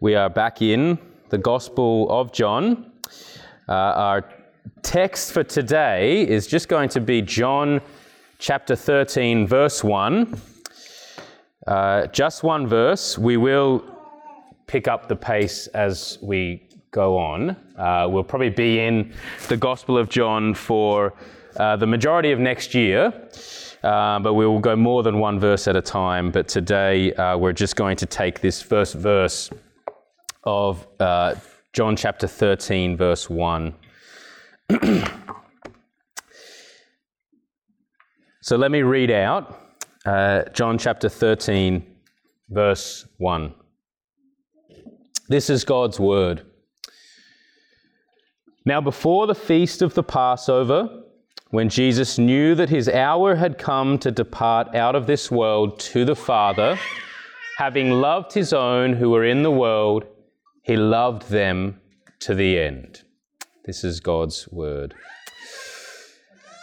We are back in the Gospel of John. Uh, our text for today is just going to be John chapter 13, verse 1. Uh, just one verse. We will pick up the pace as we go on. Uh, we'll probably be in the Gospel of John for uh, the majority of next year. Uh, but we will go more than one verse at a time. But today uh, we're just going to take this first verse of uh, John chapter 13, verse 1. so let me read out uh, John chapter 13, verse 1. This is God's word. Now, before the feast of the Passover, when Jesus knew that his hour had come to depart out of this world to the Father, having loved his own who were in the world, he loved them to the end. This is God's word.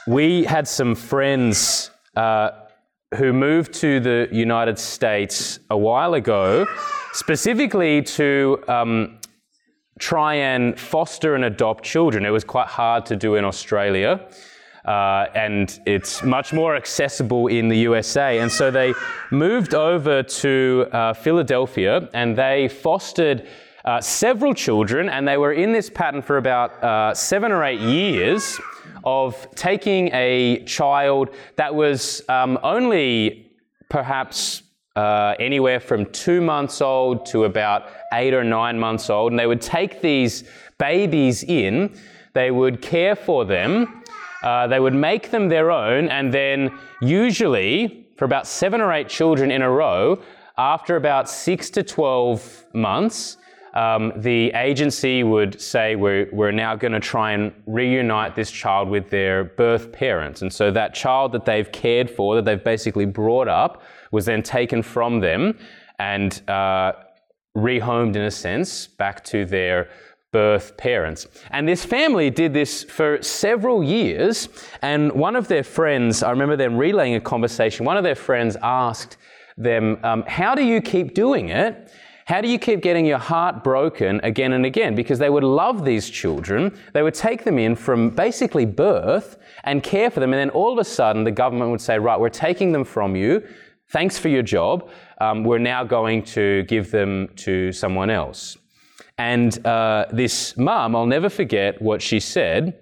We had some friends uh, who moved to the United States a while ago, specifically to um, try and foster and adopt children. It was quite hard to do in Australia. Uh, and it's much more accessible in the USA. And so they moved over to uh, Philadelphia and they fostered uh, several children, and they were in this pattern for about uh, seven or eight years of taking a child that was um, only perhaps uh, anywhere from two months old to about eight or nine months old, and they would take these babies in, they would care for them, uh, they would make them their own, and then usually for about seven or eight children in a row, after about six to 12 months, um, the agency would say, We're, we're now going to try and reunite this child with their birth parents. And so that child that they've cared for, that they've basically brought up, was then taken from them and uh, rehomed, in a sense, back to their birth parents. And this family did this for several years. And one of their friends, I remember them relaying a conversation, one of their friends asked them, um, How do you keep doing it? How do you keep getting your heart broken again and again? Because they would love these children. They would take them in from basically birth and care for them. And then all of a sudden, the government would say, Right, we're taking them from you. Thanks for your job. Um, we're now going to give them to someone else. And uh, this mum, I'll never forget what she said.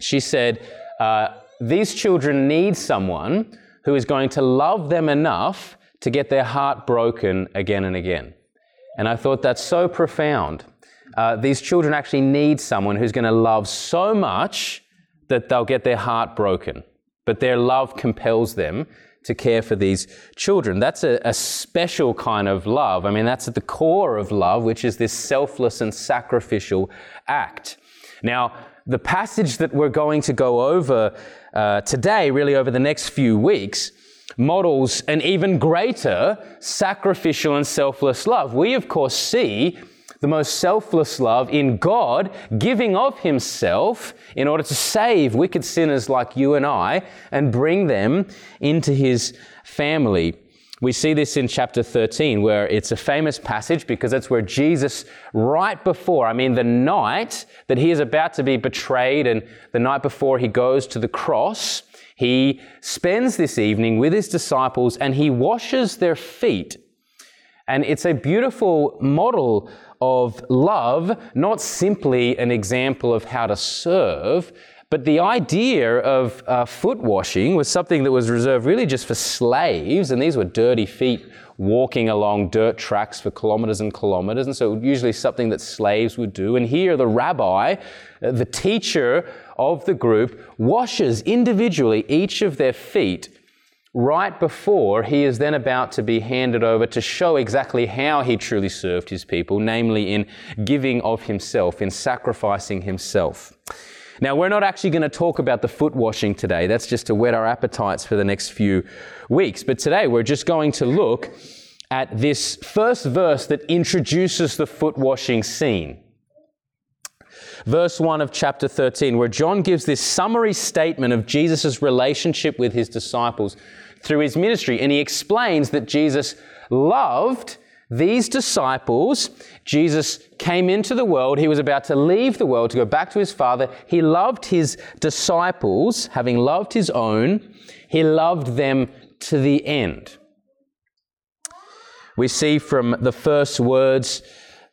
She said, uh, These children need someone who is going to love them enough to get their heart broken again and again. And I thought that's so profound. Uh, these children actually need someone who's going to love so much that they'll get their heart broken. But their love compels them to care for these children. That's a, a, special kind of love. I mean, that's at the core of love, which is this selfless and sacrificial act. Now, the passage that we're going to go over uh, today, really over the next few weeks, models an even greater sacrificial and selfless love. We, of course, see the most selfless love in God giving of Himself in order to save wicked sinners like you and I and bring them into His family. We see this in chapter 13, where it's a famous passage because that's where Jesus, right before, I mean, the night that he is about to be betrayed and the night before he goes to the cross, he spends this evening with his disciples and he washes their feet. And it's a beautiful model of love, not simply an example of how to serve, but the idea of uh, foot washing was something that was reserved really just for slaves, and these were dirty feet walking along dirt tracks for kilometers and kilometers, and so usually something that slaves would do. And here, the rabbi, uh, the teacher of the group, washes individually each of their feet right before he is then about to be handed over to show exactly how he truly served his people, namely in giving of himself, in sacrificing himself. Now, we're not actually going to talk about the foot washing today. That's just to whet our appetites for the next few weeks. But today we're just going to look at this first verse that introduces the foot washing scene. Verse 1 of chapter 13, where John gives this summary statement of Jesus' relationship with his disciples through his ministry. And he explains that Jesus loved these disciples, Jesus came into the world. He was about to leave the world to go back to his Father. He loved his disciples, having loved his own, he loved them to the end. We see from the first words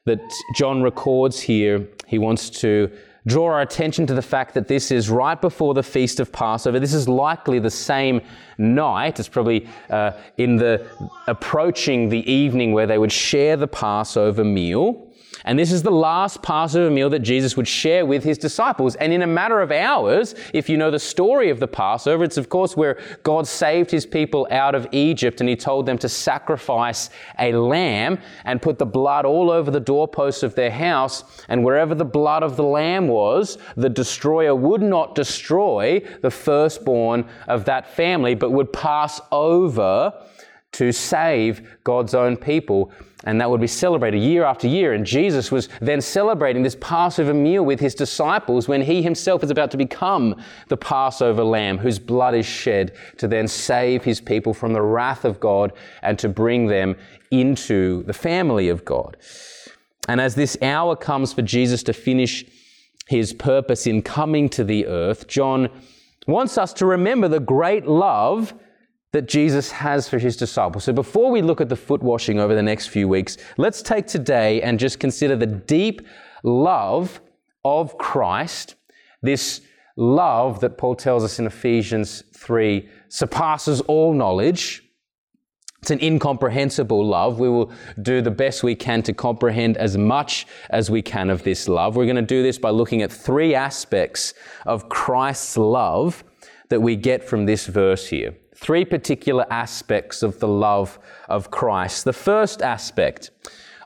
that John records here, he wants to draw our attention to the fact that this is right before the feast of Passover. This is likely the same night. It's probably uh, in the approaching the evening where they would share the Passover meal. And this is the last Passover meal that Jesus would share with his disciples. And in a matter of hours, if you know the story of the Passover, it's of course where God saved his people out of Egypt and he told them to sacrifice a lamb and put the blood all over the doorposts of their house. And wherever the blood of the lamb was, the destroyer would not destroy the firstborn of that family, but would pass over to save God's own people. And that would be celebrated year after year. And Jesus was then celebrating this Passover meal with his disciples when he himself is about to become the Passover lamb whose blood is shed to then save his people from the wrath of God and to bring them into the family of God. And as this hour comes for Jesus to finish his purpose in coming to the earth, John wants us to remember the great love that Jesus has for his disciples. So before we look at the foot washing over the next few weeks, let's take today and just consider the deep love of Christ, this love that Paul tells us in Ephesians 3 surpasses all knowledge. It's an incomprehensible love. We will do the best we can to comprehend as much as we can of this love. We're going to do this by looking at three aspects of Christ's love that we get from this verse here three particular aspects of the love of Christ. The first aspect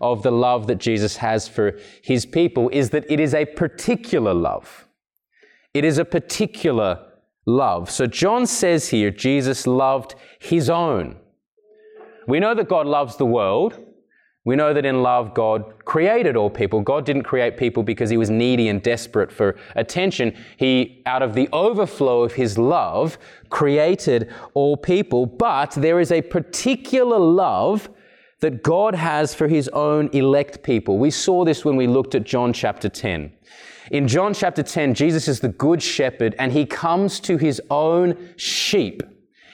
of the love that Jesus has for his people is that it is a particular love. It is a particular love. So John says here, Jesus loved his own. We know that God loves the world. We know that in love, God created all people. God didn't create people because he was needy and desperate for attention. He, out of the overflow of his love, created all people. But there is a particular love that God has for his own elect people. We saw this when we looked at John chapter 10. In John chapter 10, Jesus is the good shepherd and he comes to his own sheep.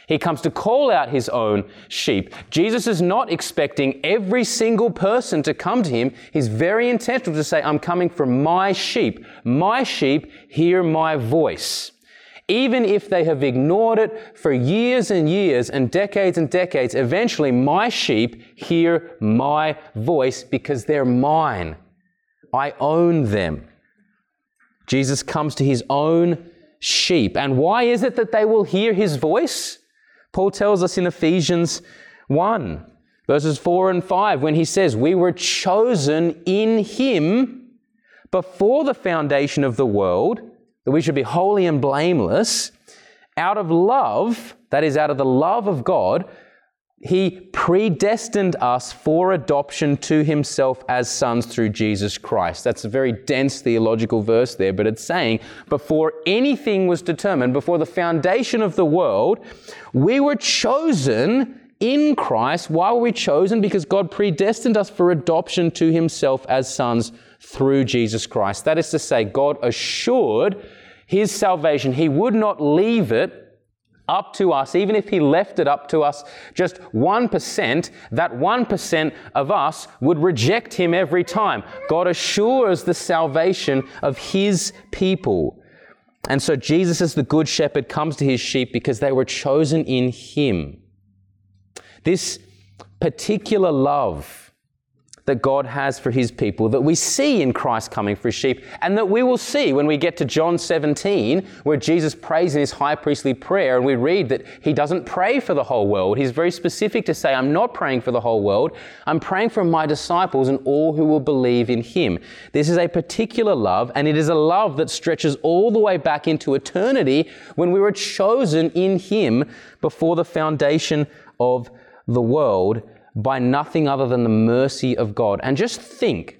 He comes to call out his own sheep. Jesus is not expecting every single person to come to him. He's very intentional to say, I'm coming for my sheep. My sheep hear my voice. Even if they have ignored it for years and years and decades and decades, eventually my sheep hear my voice because they're mine. I own them. Jesus comes to his own sheep. And why is it that they will hear his voice? Paul tells us in Ephesians 1, verses 4 and 5, when he says, We were chosen in him before the foundation of the world, that we should be holy and blameless, out of love, that is, out of the love of God, he predestined us for adoption to himself as sons through Jesus Christ. That's a very dense theological verse there, but it's saying before anything was determined, before the foundation of the world, we were chosen in Christ. Why were we chosen? Because God predestined us for adoption to himself as sons through Jesus Christ. That is to say, God assured his salvation. He would not leave it up to us, even if He left it up to us just 1%, that 1% of us would reject Him every time. God assures the salvation of His people. And so Jesus, as the Good Shepherd, comes to His sheep because they were chosen in Him. This particular love that God has for his people that we see in Christ coming for his sheep and that we will see when we get to John 17 where Jesus prays in his high priestly prayer and we read that he doesn't pray for the whole world. He's very specific to say, I'm not praying for the whole world. I'm praying for my disciples and all who will believe in him. This is a particular love and it is a love that stretches all the way back into eternity when we were chosen in him before the foundation of the world by nothing other than the mercy of God. And just think,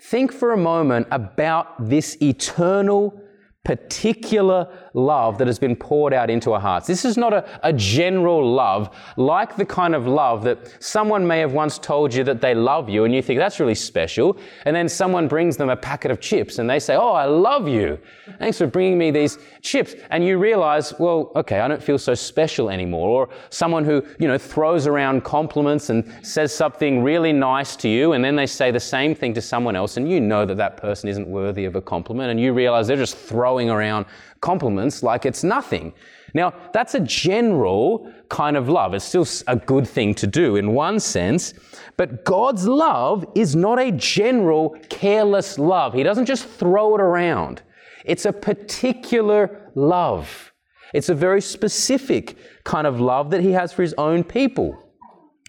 think for a moment about this eternal, particular love that has been poured out into our hearts. This is not a, a general love like the kind of love that someone may have once told you that they love you and you think that's really special. And then someone brings them a packet of chips and they say, Oh, I love you. Thanks for bringing me these chips. And you realize, well, okay, I don't feel so special anymore. Or someone who, you know, throws around compliments and says something really nice to you and then they say the same thing to someone else and you know that that person isn't worthy of a compliment and you realize they're just throwing around compliments like it's nothing. Now, that's a general kind of love. It's still a good thing to do in one sense, but God's love is not a general, careless love. He doesn't just throw it around. It's a particular love. It's a very specific kind of love that He has for His own people.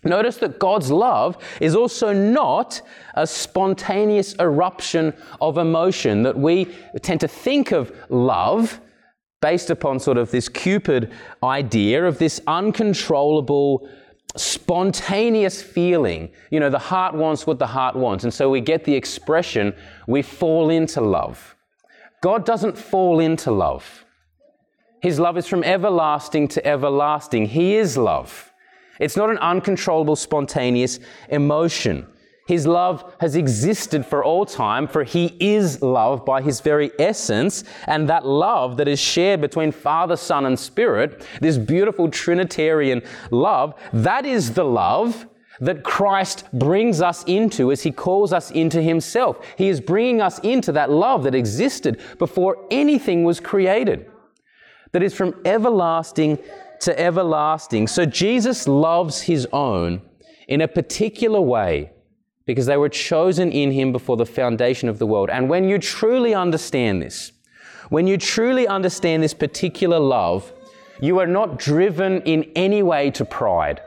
Notice that God's love is also not a spontaneous eruption of emotion that we tend to think of love based upon sort of this Cupid idea of this uncontrollable, spontaneous feeling. You know, the heart wants what the heart wants. And so we get the expression, we fall into love. God doesn't fall into love. His love is from everlasting to everlasting. He is love. It's not an uncontrollable, spontaneous emotion. His love has existed for all time, for He is love by His very essence. And that love that is shared between Father, Son, and Spirit, this beautiful Trinitarian love, that is the love that Christ brings us into as He calls us into Himself. He is bringing us into that love that existed before anything was created, that is from everlasting to everlasting. So Jesus loves his own in a particular way because they were chosen in him before the foundation of the world. And when you truly understand this, when you truly understand this particular love, you are not driven in any way to pride.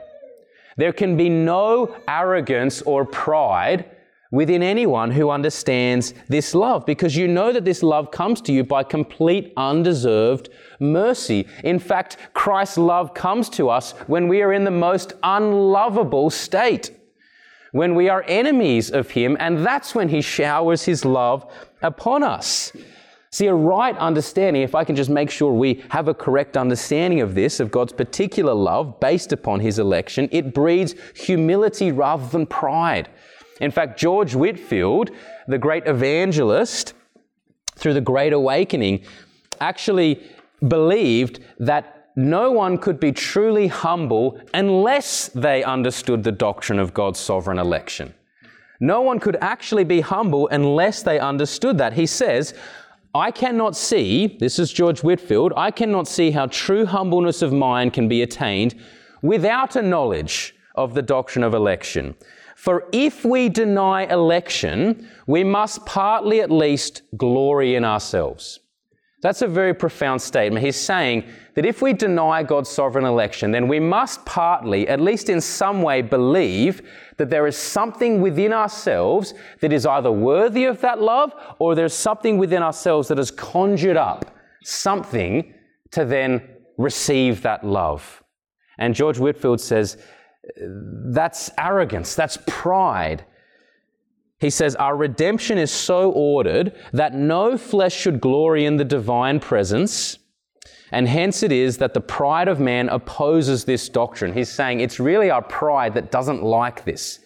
There can be no arrogance or pride within anyone who understands this love because you know that this love comes to you by complete undeserved mercy. In fact, Christ's love comes to us when we are in the most unlovable state, when we are enemies of Him, and that's when He showers His love upon us. See, a right understanding, if I can just make sure we have a correct understanding of this, of God's particular love based upon His election, it breeds humility rather than pride. In fact, George Whitefield, the great evangelist, through the Great Awakening, actually believed that no one could be truly humble unless they understood the doctrine of God's sovereign election. No one could actually be humble unless they understood that. He says, I cannot see, this is George Whitefield, I cannot see how true humbleness of mind can be attained without a knowledge of the doctrine of election. For if we deny election, we must partly at least glory in ourselves. That's a very profound statement. He's saying that if we deny God's sovereign election, then we must partly, at least in some way, believe that there is something within ourselves that is either worthy of that love or there's something within ourselves that has conjured up something to then receive that love. And George Whitefield says that's arrogance, that's pride. He says, Our redemption is so ordered that no flesh should glory in the divine presence. And hence it is that the pride of man opposes this doctrine. He's saying it's really our pride that doesn't like this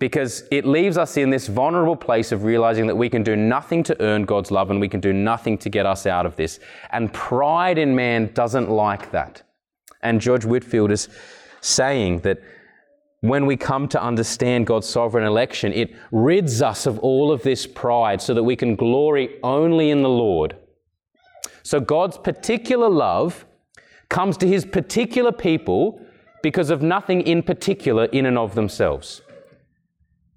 because it leaves us in this vulnerable place of realizing that we can do nothing to earn God's love and we can do nothing to get us out of this. And pride in man doesn't like that. And George Whitefield is saying that when we come to understand God's sovereign election, it rids us of all of this pride so that we can glory only in the Lord. So God's particular love comes to his particular people because of nothing in particular in and of themselves.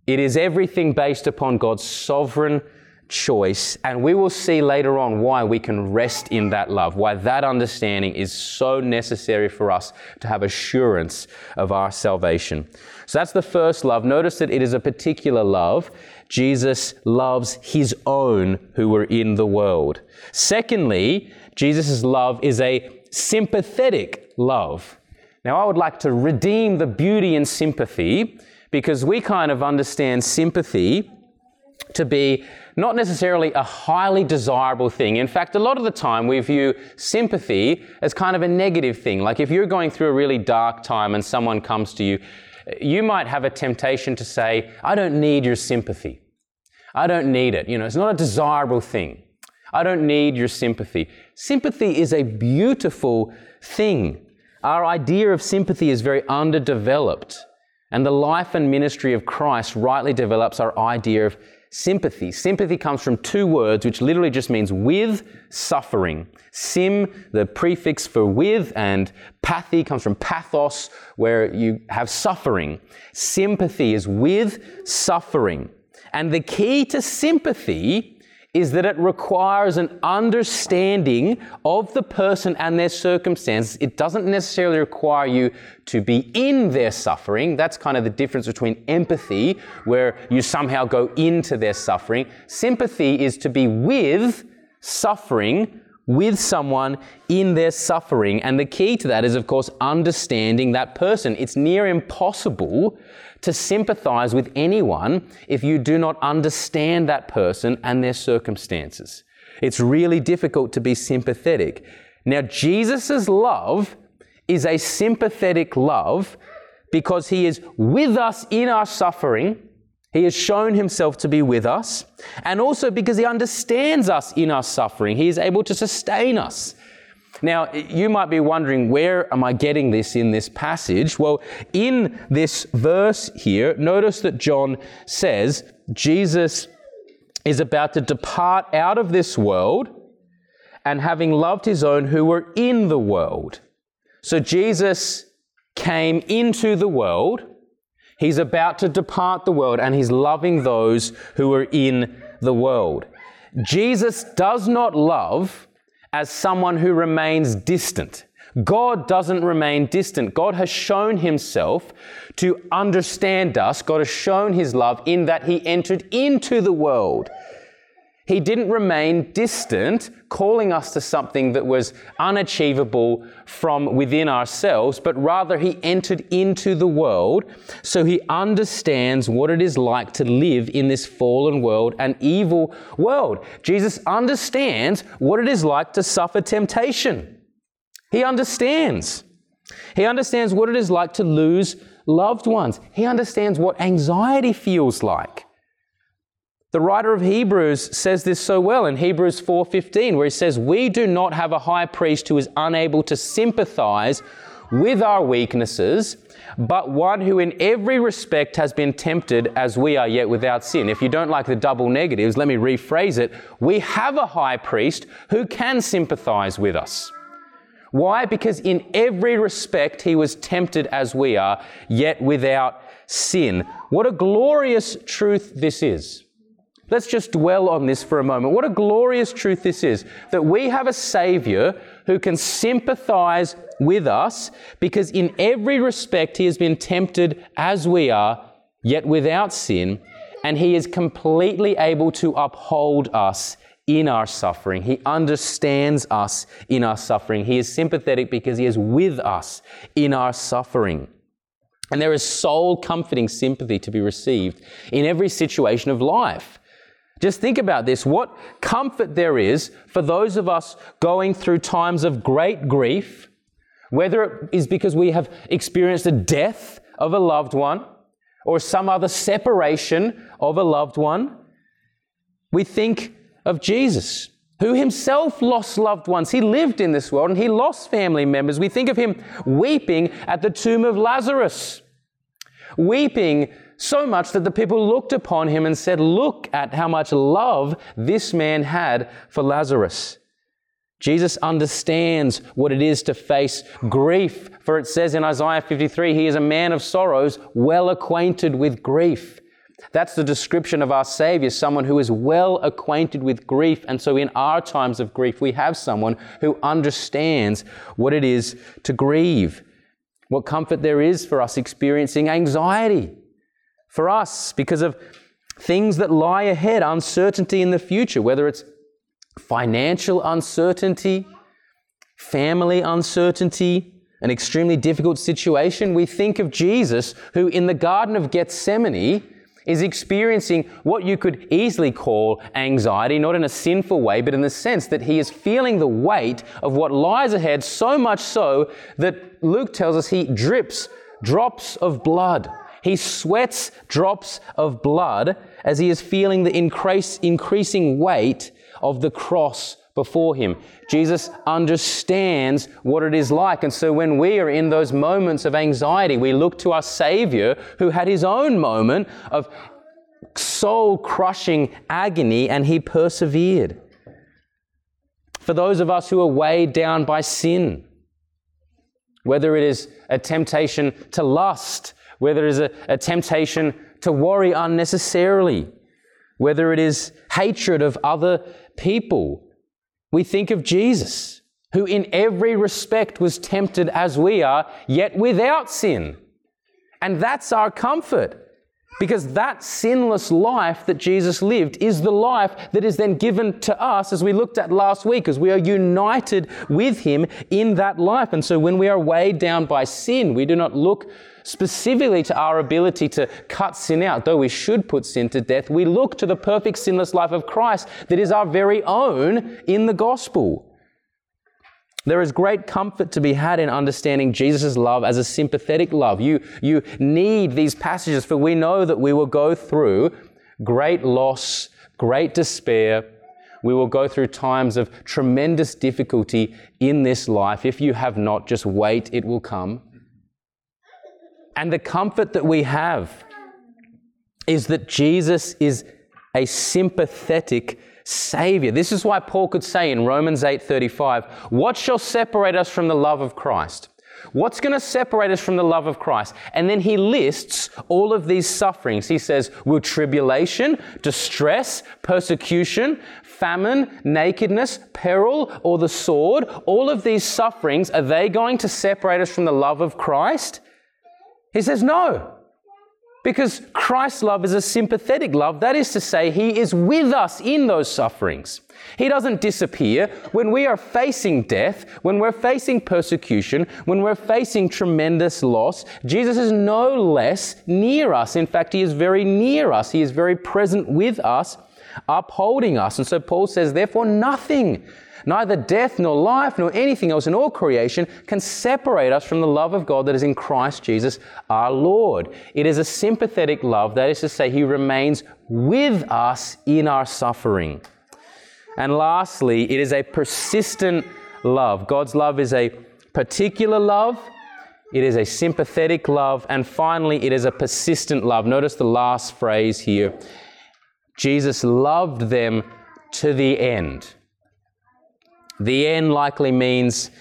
It is everything based upon God's sovereign choice. And we will see later on why we can rest in that love, why that understanding is so necessary for us to have assurance of our salvation. So that's the first love. Notice that it is a particular love. Jesus loves his own who were in the world. Secondly, Jesus' love is a sympathetic love. Now, I would like to redeem the beauty in sympathy because we kind of understand sympathy to be not necessarily a highly desirable thing. In fact, a lot of the time we view sympathy as kind of a negative thing. Like if you're going through a really dark time and someone comes to you, you might have a temptation to say, I don't need your sympathy. I don't need it. You know, it's not a desirable thing. I don't need your sympathy. Sympathy is a beautiful thing. Our idea of sympathy is very underdeveloped. And the life and ministry of Christ rightly develops our idea of sympathy. Sympathy comes from two words, which literally just means with suffering. Sim, the prefix for with, and pathy comes from pathos, where you have suffering. Sympathy is with suffering. And the key to sympathy is that it requires an understanding of the person and their circumstances. It doesn't necessarily require you to be in their suffering. That's kind of the difference between empathy, where you somehow go into their suffering. Sympathy is to be with suffering with someone in their suffering. And the key to that is, of course, understanding that person. It's near impossible to sympathize with anyone if you do not understand that person and their circumstances. It's really difficult to be sympathetic. Now, Jesus' love is a sympathetic love because he is with us in our suffering he has shown himself to be with us, and also because he understands us in our suffering. He is able to sustain us. Now, you might be wondering, where am I getting this in this passage? Well, in this verse here, notice that John says Jesus is about to depart out of this world and having loved his own who were in the world. So Jesus came into the world He's about to depart the world and he's loving those who are in the world. Jesus does not love as someone who remains distant. God doesn't remain distant. God has shown himself to understand us. God has shown his love in that he entered into the world. He didn't remain distant, calling us to something that was unachievable from within ourselves, but rather he entered into the world so he understands what it is like to live in this fallen world, an evil world. Jesus understands what it is like to suffer temptation. He understands. He understands what it is like to lose loved ones. He understands what anxiety feels like. The writer of Hebrews says this so well in Hebrews 4:15 where he says, "We do not have a high priest who is unable to sympathize with our weaknesses, but one who in every respect has been tempted as we are yet without sin." If you don't like the double negatives, let me rephrase it. We have a high priest who can sympathize with us. Why? Because in every respect he was tempted as we are, yet without sin. What a glorious truth this is. Let's just dwell on this for a moment. What a glorious truth this is that we have a Savior who can sympathize with us because, in every respect, He has been tempted as we are, yet without sin, and He is completely able to uphold us in our suffering. He understands us in our suffering. He is sympathetic because He is with us in our suffering. And there is soul comforting sympathy to be received in every situation of life. Just think about this what comfort there is for those of us going through times of great grief, whether it is because we have experienced the death of a loved one or some other separation of a loved one. We think of Jesus, who himself lost loved ones. He lived in this world and he lost family members. We think of him weeping at the tomb of Lazarus, weeping so much that the people looked upon him and said, Look at how much love this man had for Lazarus. Jesus understands what it is to face grief, for it says in Isaiah 53, He is a man of sorrows, well acquainted with grief. That's the description of our Savior, someone who is well acquainted with grief. And so in our times of grief, we have someone who understands what it is to grieve, what comfort there is for us experiencing anxiety for us because of things that lie ahead, uncertainty in the future, whether it's financial uncertainty, family uncertainty, an extremely difficult situation. We think of Jesus, who in the Garden of Gethsemane, is experiencing what you could easily call anxiety, not in a sinful way, but in the sense that he is feeling the weight of what lies ahead, so much so that Luke tells us he drips drops of blood. He sweats drops of blood as he is feeling the increasing weight of the cross before him. Jesus understands what it is like. And so when we are in those moments of anxiety, we look to our Savior who had his own moment of soul crushing agony and he persevered. For those of us who are weighed down by sin, whether it is a temptation to lust, whether it is a, a temptation to worry unnecessarily, whether it is hatred of other people, we think of Jesus, who in every respect was tempted as we are, yet without sin. And that's our comfort. Because that sinless life that Jesus lived is the life that is then given to us, as we looked at last week, as we are united with Him in that life. And so when we are weighed down by sin, we do not look specifically to our ability to cut sin out, though we should put sin to death, we look to the perfect sinless life of Christ that is our very own in the gospel. There is great comfort to be had in understanding Jesus' love as a sympathetic love. You, you need these passages, for we know that we will go through great loss, great despair. We will go through times of tremendous difficulty in this life. If you have not, just wait, it will come. And the comfort that we have is that Jesus is a sympathetic Savior. This is why Paul could say in Romans 8:35, "What shall separate us from the love of Christ?" What's going to separate us from the love of Christ? And then he lists all of these sufferings. He says, Will tribulation, distress, persecution, famine, nakedness, peril, or the sword, all of these sufferings, are they going to separate us from the love of Christ? He says, No. Because Christ's love is a sympathetic love. That is to say, He is with us in those sufferings. He doesn't disappear. When we are facing death, when we're facing persecution, when we're facing tremendous loss, Jesus is no less near us. In fact, He is very near us. He is very present with us, upholding us. And so Paul says, therefore, nothing Neither death nor life nor anything else in all creation can separate us from the love of God that is in Christ Jesus our Lord. It is a sympathetic love, that is to say, He remains with us in our suffering. And lastly, it is a persistent love. God's love is a particular love. It is a sympathetic love. And finally, it is a persistent love. Notice the last phrase here Jesus loved them to the end. The end likely means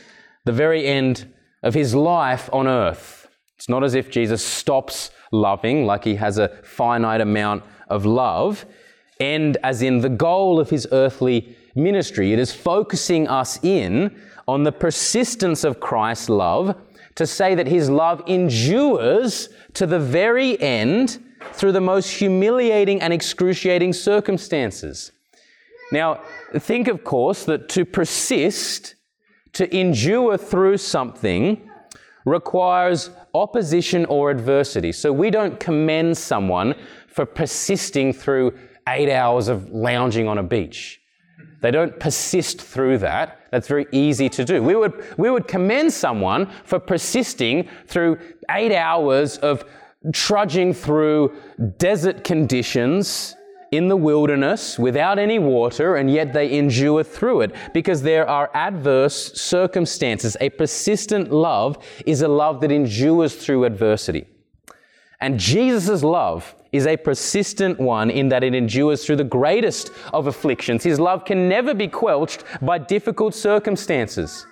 the very end of his life on earth. It's not as if Jesus stops loving, like he has a finite amount of love. End as in the goal of his earthly ministry. It is focusing us in on the persistence of Christ's love to say that his love endures to the very end through the most humiliating and excruciating circumstances. Now, think, of course, that to persist, to endure through something, requires opposition or adversity. So we don't commend someone for persisting through eight hours of lounging on a beach. They don't persist through that. That's very easy to do. We would, we would commend someone for persisting through eight hours of trudging through desert conditions in the wilderness without any water, and yet they endure through it because there are adverse circumstances. A persistent love is a love that endures through adversity. And Jesus' love is a persistent one in that it endures through the greatest of afflictions. His love can never be quelched by difficult circumstances.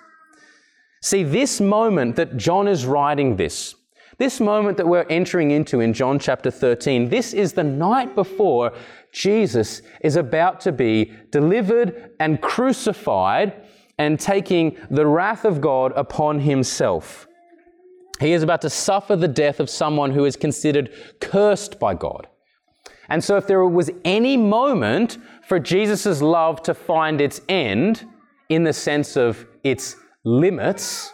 See, this moment that John is writing this, this moment that we're entering into in John chapter 13, this is the night before Jesus is about to be delivered and crucified and taking the wrath of God upon himself. He is about to suffer the death of someone who is considered cursed by God. And so, if there was any moment for Jesus' love to find its end in the sense of its limits,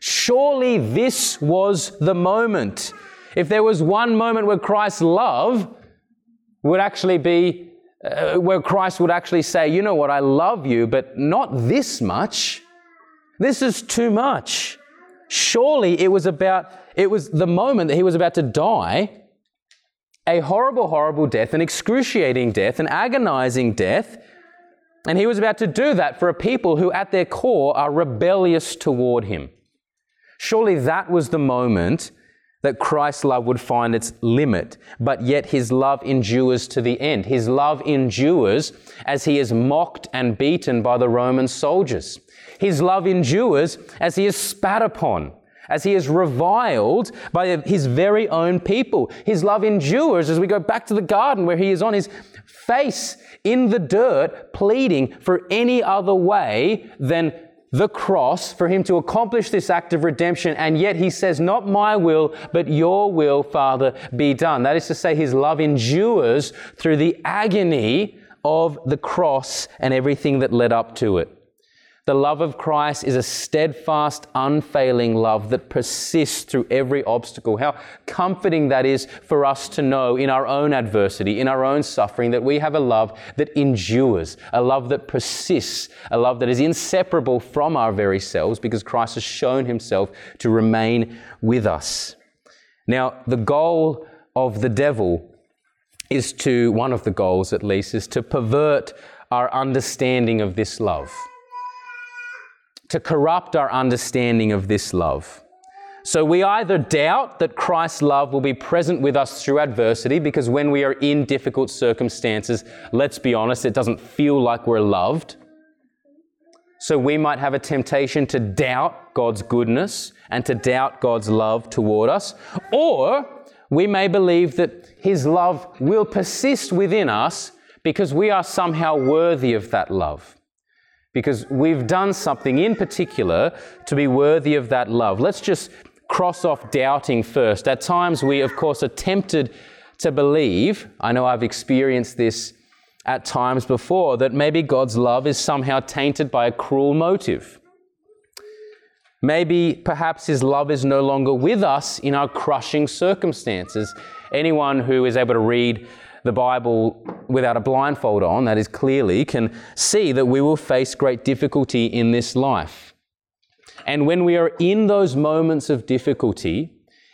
surely this was the moment. If there was one moment where Christ's love would actually be uh, where Christ would actually say, You know what, I love you, but not this much. This is too much. Surely it was about, it was the moment that he was about to die, a horrible, horrible death, an excruciating death, an agonizing death. And he was about to do that for a people who, at their core, are rebellious toward him. Surely that was the moment that Christ's love would find its limit, but yet his love endures to the end. His love endures as he is mocked and beaten by the Roman soldiers. His love endures as he is spat upon, as he is reviled by his very own people. His love endures as we go back to the garden where he is on his face in the dirt, pleading for any other way than the cross for him to accomplish this act of redemption. And yet he says, Not my will, but your will, Father, be done. That is to say, his love endures through the agony of the cross and everything that led up to it. The love of Christ is a steadfast, unfailing love that persists through every obstacle. How comforting that is for us to know in our own adversity, in our own suffering, that we have a love that endures, a love that persists, a love that is inseparable from our very selves because Christ has shown himself to remain with us. Now, the goal of the devil is to, one of the goals at least, is to pervert our understanding of this love to corrupt our understanding of this love. So we either doubt that Christ's love will be present with us through adversity, because when we are in difficult circumstances, let's be honest, it doesn't feel like we're loved. So we might have a temptation to doubt God's goodness and to doubt God's love toward us. Or we may believe that His love will persist within us because we are somehow worthy of that love because we've done something in particular to be worthy of that love. Let's just cross off doubting first. At times, we, of course, are tempted to believe, I know I've experienced this at times before, that maybe God's love is somehow tainted by a cruel motive. Maybe perhaps His love is no longer with us in our crushing circumstances. Anyone who is able to read the Bible without a blindfold on, that is clearly, can see that we will face great difficulty in this life. And when we are in those moments of difficulty,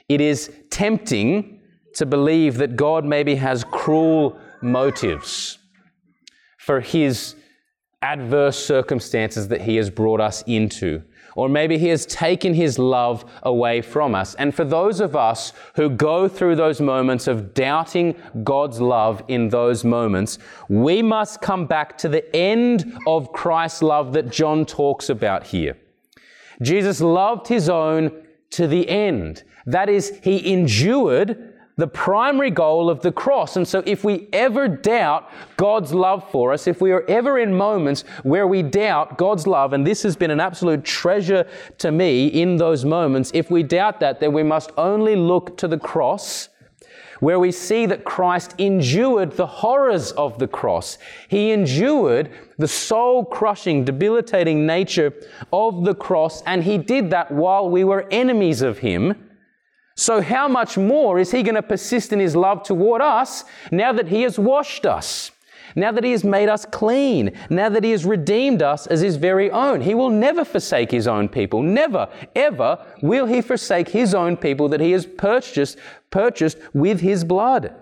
it is tempting to believe that God maybe has cruel motives for his adverse circumstances that he has brought us into. Or maybe He has taken His love away from us. And for those of us who go through those moments of doubting God's love in those moments, we must come back to the end of Christ's love that John talks about here. Jesus loved His own to the end. That is, He endured the primary goal of the cross. And so, if we ever doubt God's love for us, if we are ever in moments where we doubt God's love, and this has been an absolute treasure to me in those moments, if we doubt that, then we must only look to the cross. Where we see that Christ endured the horrors of the cross. He endured the soul crushing, debilitating nature of the cross, and He did that while we were enemies of Him. So, how much more is He going to persist in His love toward us now that He has washed us? Now that He has made us clean, now that He has redeemed us as His very own, He will never forsake His own people. Never, ever will He forsake His own people that He has purchased, purchased with His blood.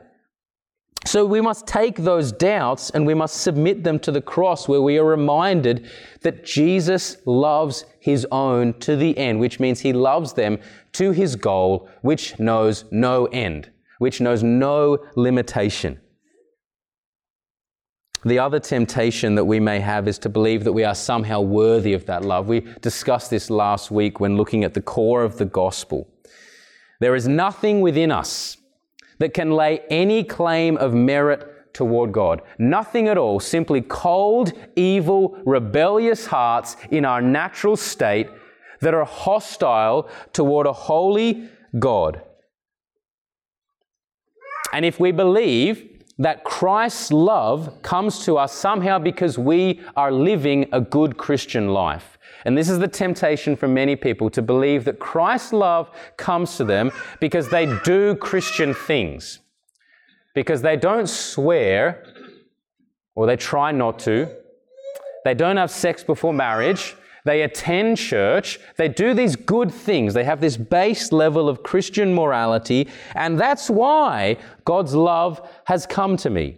So we must take those doubts and we must submit them to the cross where we are reminded that Jesus loves his own to the end, which means he loves them to his goal, which knows no end, which knows no limitation. The other temptation that we may have is to believe that we are somehow worthy of that love. We discussed this last week when looking at the core of the gospel. There is nothing within us that can lay any claim of merit toward God. Nothing at all, simply cold, evil, rebellious hearts in our natural state that are hostile toward a holy God. And if we believe that Christ's love comes to us somehow because we are living a good Christian life, and this is the temptation for many people to believe that Christ's love comes to them because they do Christian things. because they don't swear, or they try not to. They don't have sex before marriage. They attend church. They do these good things. They have this base level of Christian morality. And that's why God's love has come to me.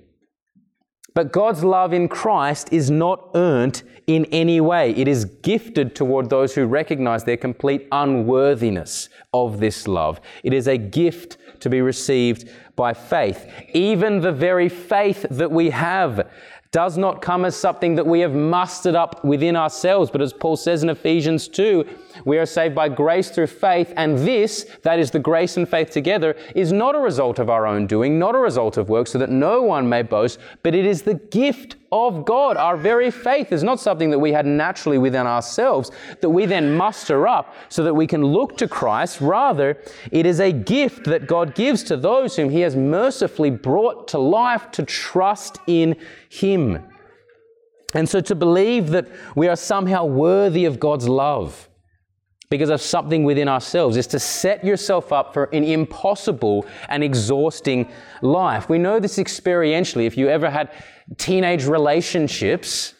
But God's love in Christ is not earned in any way. It is gifted toward those who recognize their complete unworthiness of this love. It is a gift to be received by faith. Even the very faith that we have does not come as something that we have mustered up within ourselves, but as Paul says in Ephesians 2, we are saved by grace through faith, and this, that is the grace and faith together, is not a result of our own doing, not a result of work, so that no one may boast, but it is the gift of God. Our very faith is not something that we had naturally within ourselves that we then muster up so that we can look to Christ. Rather, it is a gift that God gives to those whom He has mercifully brought to life to trust in Him. And so to believe that we are somehow worthy of God's love because of something within ourselves is to set yourself up for an impossible and exhausting life. We know this experientially. If you ever had teenage relationships,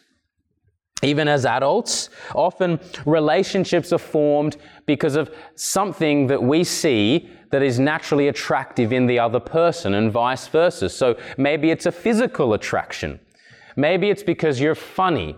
even as adults, often relationships are formed because of something that we see that is naturally attractive in the other person and vice versa. So maybe it's a physical attraction. Maybe it's because you're funny.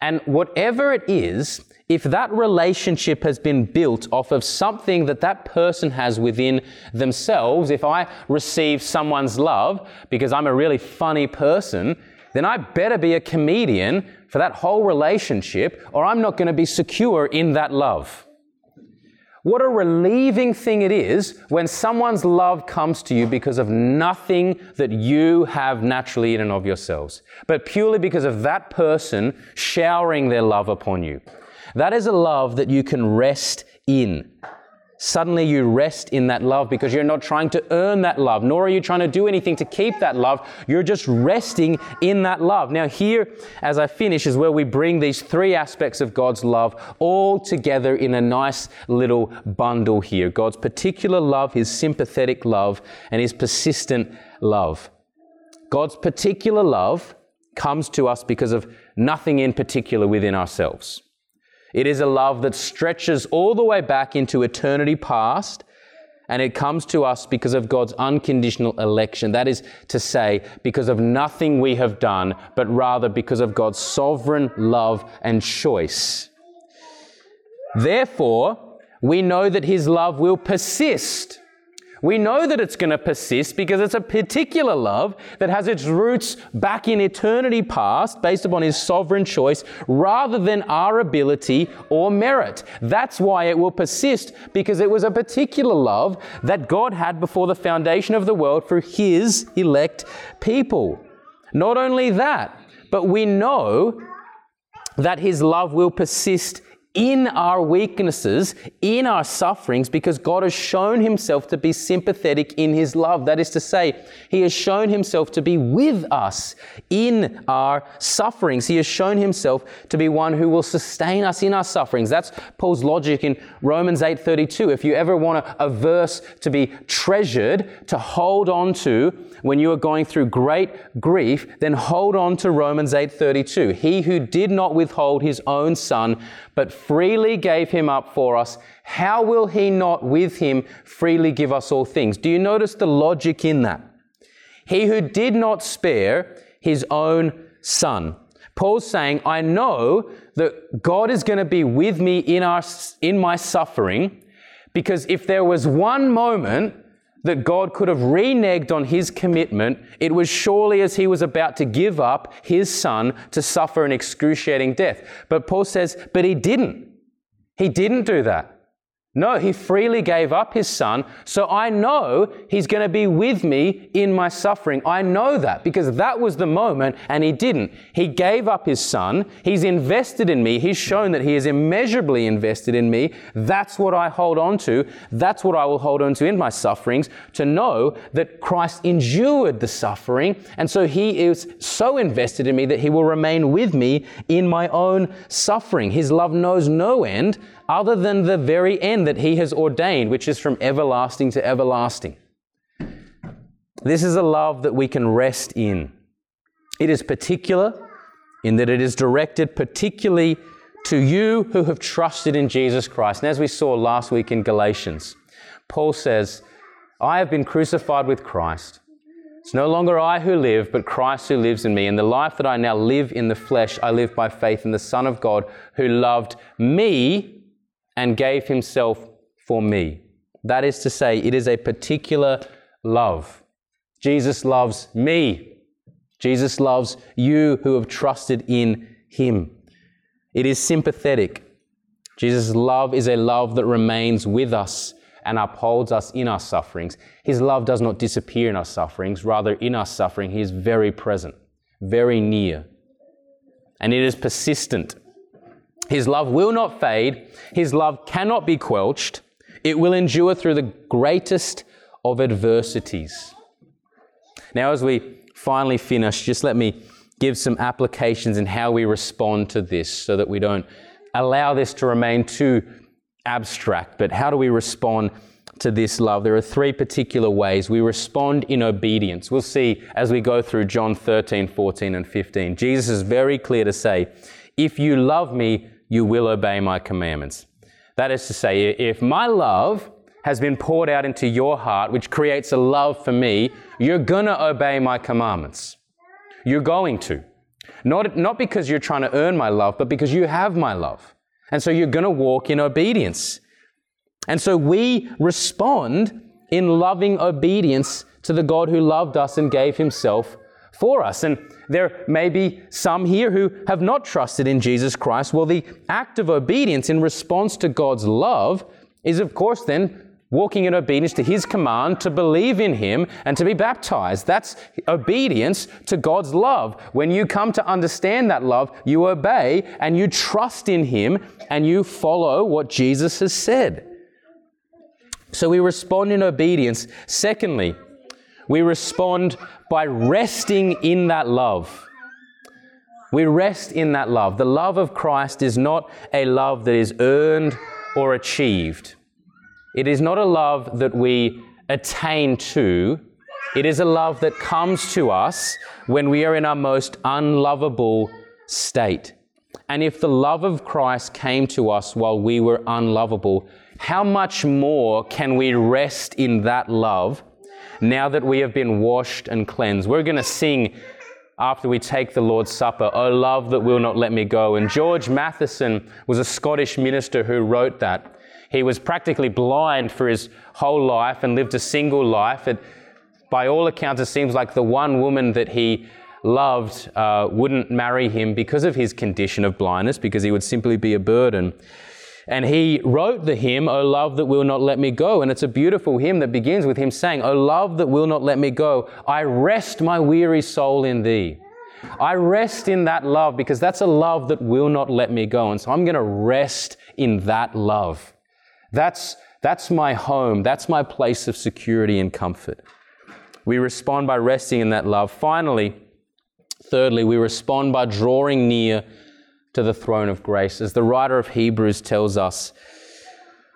And whatever it is, if that relationship has been built off of something that that person has within themselves, if I receive someone's love because I'm a really funny person, then I better be a comedian for that whole relationship or I'm not going to be secure in that love. What a relieving thing it is when someone's love comes to you because of nothing that you have naturally in and of yourselves, but purely because of that person showering their love upon you. That is a love that you can rest in. Suddenly you rest in that love because you're not trying to earn that love, nor are you trying to do anything to keep that love. You're just resting in that love. Now, here, as I finish, is where we bring these three aspects of God's love all together in a nice little bundle here God's particular love, His sympathetic love, and His persistent love. God's particular love comes to us because of nothing in particular within ourselves. It is a love that stretches all the way back into eternity past, and it comes to us because of God's unconditional election. That is to say, because of nothing we have done, but rather because of God's sovereign love and choice. Therefore, we know that His love will persist we know that it's going to persist because it's a particular love that has its roots back in eternity past based upon His sovereign choice rather than our ability or merit. That's why it will persist because it was a particular love that God had before the foundation of the world for His elect people. Not only that, but we know that His love will persist in our weaknesses, in our sufferings, because God has shown himself to be sympathetic in his love. That is to say, he has shown himself to be with us in our sufferings. He has shown himself to be one who will sustain us in our sufferings. That's Paul's logic in Romans 8:32. If you ever want a, a verse to be treasured, to hold on to when you are going through great grief, then hold on to Romans 8:32. He who did not withhold his own son, but freely gave him up for us, how will he not with him freely give us all things? Do you notice the logic in that? He who did not spare his own son. Paul's saying, I know that God is going to be with me in, our, in my suffering because if there was one moment that God could have reneged on his commitment, it was surely as he was about to give up his son to suffer an excruciating death. But Paul says, but he didn't. He didn't do that. No, he freely gave up his son, so I know he's going to be with me in my suffering. I know that because that was the moment and he didn't. He gave up his son. He's invested in me. He's shown that he is immeasurably invested in me. That's what I hold on to. That's what I will hold on to in my sufferings to know that Christ endured the suffering. And so he is so invested in me that he will remain with me in my own suffering. His love knows no end other than the very end that he has ordained, which is from everlasting to everlasting. This is a love that we can rest in. It is particular in that it is directed particularly to you who have trusted in Jesus Christ. And as we saw last week in Galatians, Paul says, I have been crucified with Christ. It's no longer I who live, but Christ who lives in me. And the life that I now live in the flesh, I live by faith in the Son of God who loved me and gave himself for me. That is to say, it is a particular love. Jesus loves me. Jesus loves you who have trusted in him. It is sympathetic. Jesus' love is a love that remains with us and upholds us in our sufferings. His love does not disappear in our sufferings, rather, in our suffering, He is very present, very near. And it is persistent. His love will not fade, His love cannot be quelched, it will endure through the greatest of adversities. Now, as we finally finish, just let me give some applications in how we respond to this so that we don't allow this to remain too abstract, but how do we respond to this love? There are three particular ways. We respond in obedience. We'll see as we go through John 13, 14, and 15. Jesus is very clear to say, If you love me, you will obey my commandments. That is to say, if my love has been poured out into your heart, which creates a love for me, you're to obey my commandments. You're going to. Not, not because you're trying to earn my love, but because you have my love. And so you're to walk in obedience. And so we respond in loving obedience to the God who loved us and gave himself for us. And there may be some here who have not trusted in Jesus Christ. Well, the act of obedience in response to God's love is, of course, then walking in obedience to his command to believe in him and to be baptized. That's obedience to God's love. When you come to understand that love, you obey and you trust in him and you follow what Jesus has said. So we respond in obedience. Secondly, we respond by resting in that love. We rest in that love. The love of Christ is not a love that is earned or achieved. It is not a love that we attain to, it is a love that comes to us when we are in our most unlovable state. And if the love of Christ came to us while we were unlovable, how much more can we rest in that love now that we have been washed and cleansed? We're going to sing after we take the Lord's Supper, Oh, love that will not let me go. And George Matheson was a Scottish minister who wrote that. He was practically blind for his whole life and lived a single life. It, by all accounts, it seems like the one woman that he loved uh, wouldn't marry him because of his condition of blindness, because he would simply be a burden. And he wrote the hymn, O love that will not let me go. And it's a beautiful hymn that begins with him saying, O love that will not let me go, I rest my weary soul in thee. I rest in that love because that's a love that will not let me go. And so I'm going to rest in that love. That's, that's my home. That's my place of security and comfort. We respond by resting in that love. Finally, thirdly, we respond by drawing near to the throne of grace. As the writer of Hebrews tells us,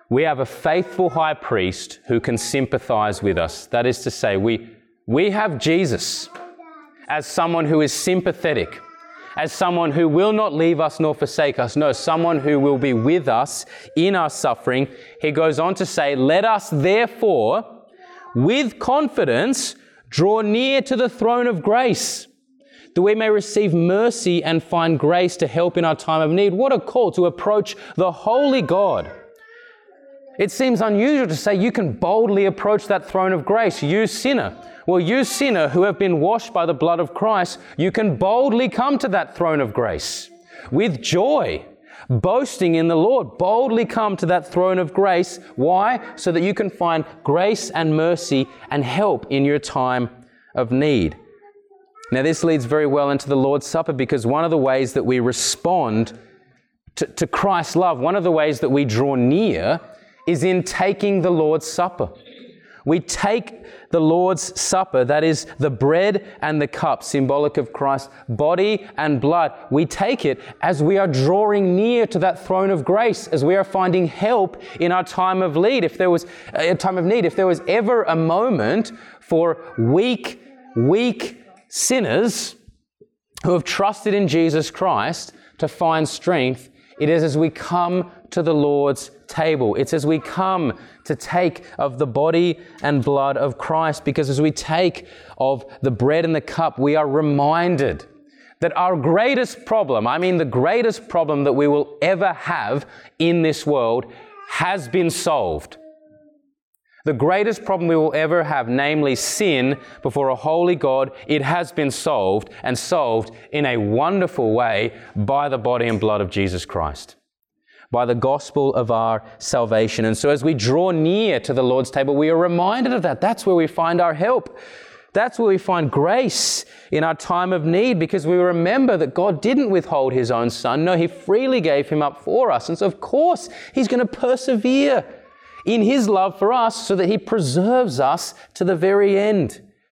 we have a faithful high priest who can sympathize with us. That is to say, we, we have Jesus as someone who is sympathetic as someone who will not leave us nor forsake us. No, someone who will be with us in our suffering. He goes on to say, Let us therefore, with confidence, draw near to the throne of grace, that we may receive mercy and find grace to help in our time of need. What a call to approach the holy God. It seems unusual to say you can boldly approach that throne of grace, you sinner. Well, you sinner who have been washed by the blood of Christ, you can boldly come to that throne of grace with joy, boasting in the Lord. Boldly come to that throne of grace. Why? So that you can find grace and mercy and help in your time of need. Now, this leads very well into the Lord's Supper because one of the ways that we respond to, to Christ's love, one of the ways that we draw near, is in taking the Lord's Supper. We take the Lord's Supper, that is the bread and the cup, symbolic of Christ's body and blood. We take it as we are drawing near to that throne of grace, as we are finding help in our time of need. If there was a time of need, if there was ever a moment for weak, weak sinners who have trusted in Jesus Christ to find strength, it is as we come to the Lord's table. It's as we come to take of the body and blood of Christ, because as we take of the bread and the cup, we are reminded that our greatest problem, I mean, the greatest problem that we will ever have in this world, has been solved. The greatest problem we will ever have, namely sin before a holy God, it has been solved and solved in a wonderful way by the body and blood of Jesus Christ by the gospel of our salvation. And so as we draw near to the Lord's table, we are reminded of that. That's where we find our help. That's where we find grace in our time of need because we remember that God didn't withhold his own son. No, he freely gave him up for us. And so, of course, he's going to persevere in his love for us so that he preserves us to the very end.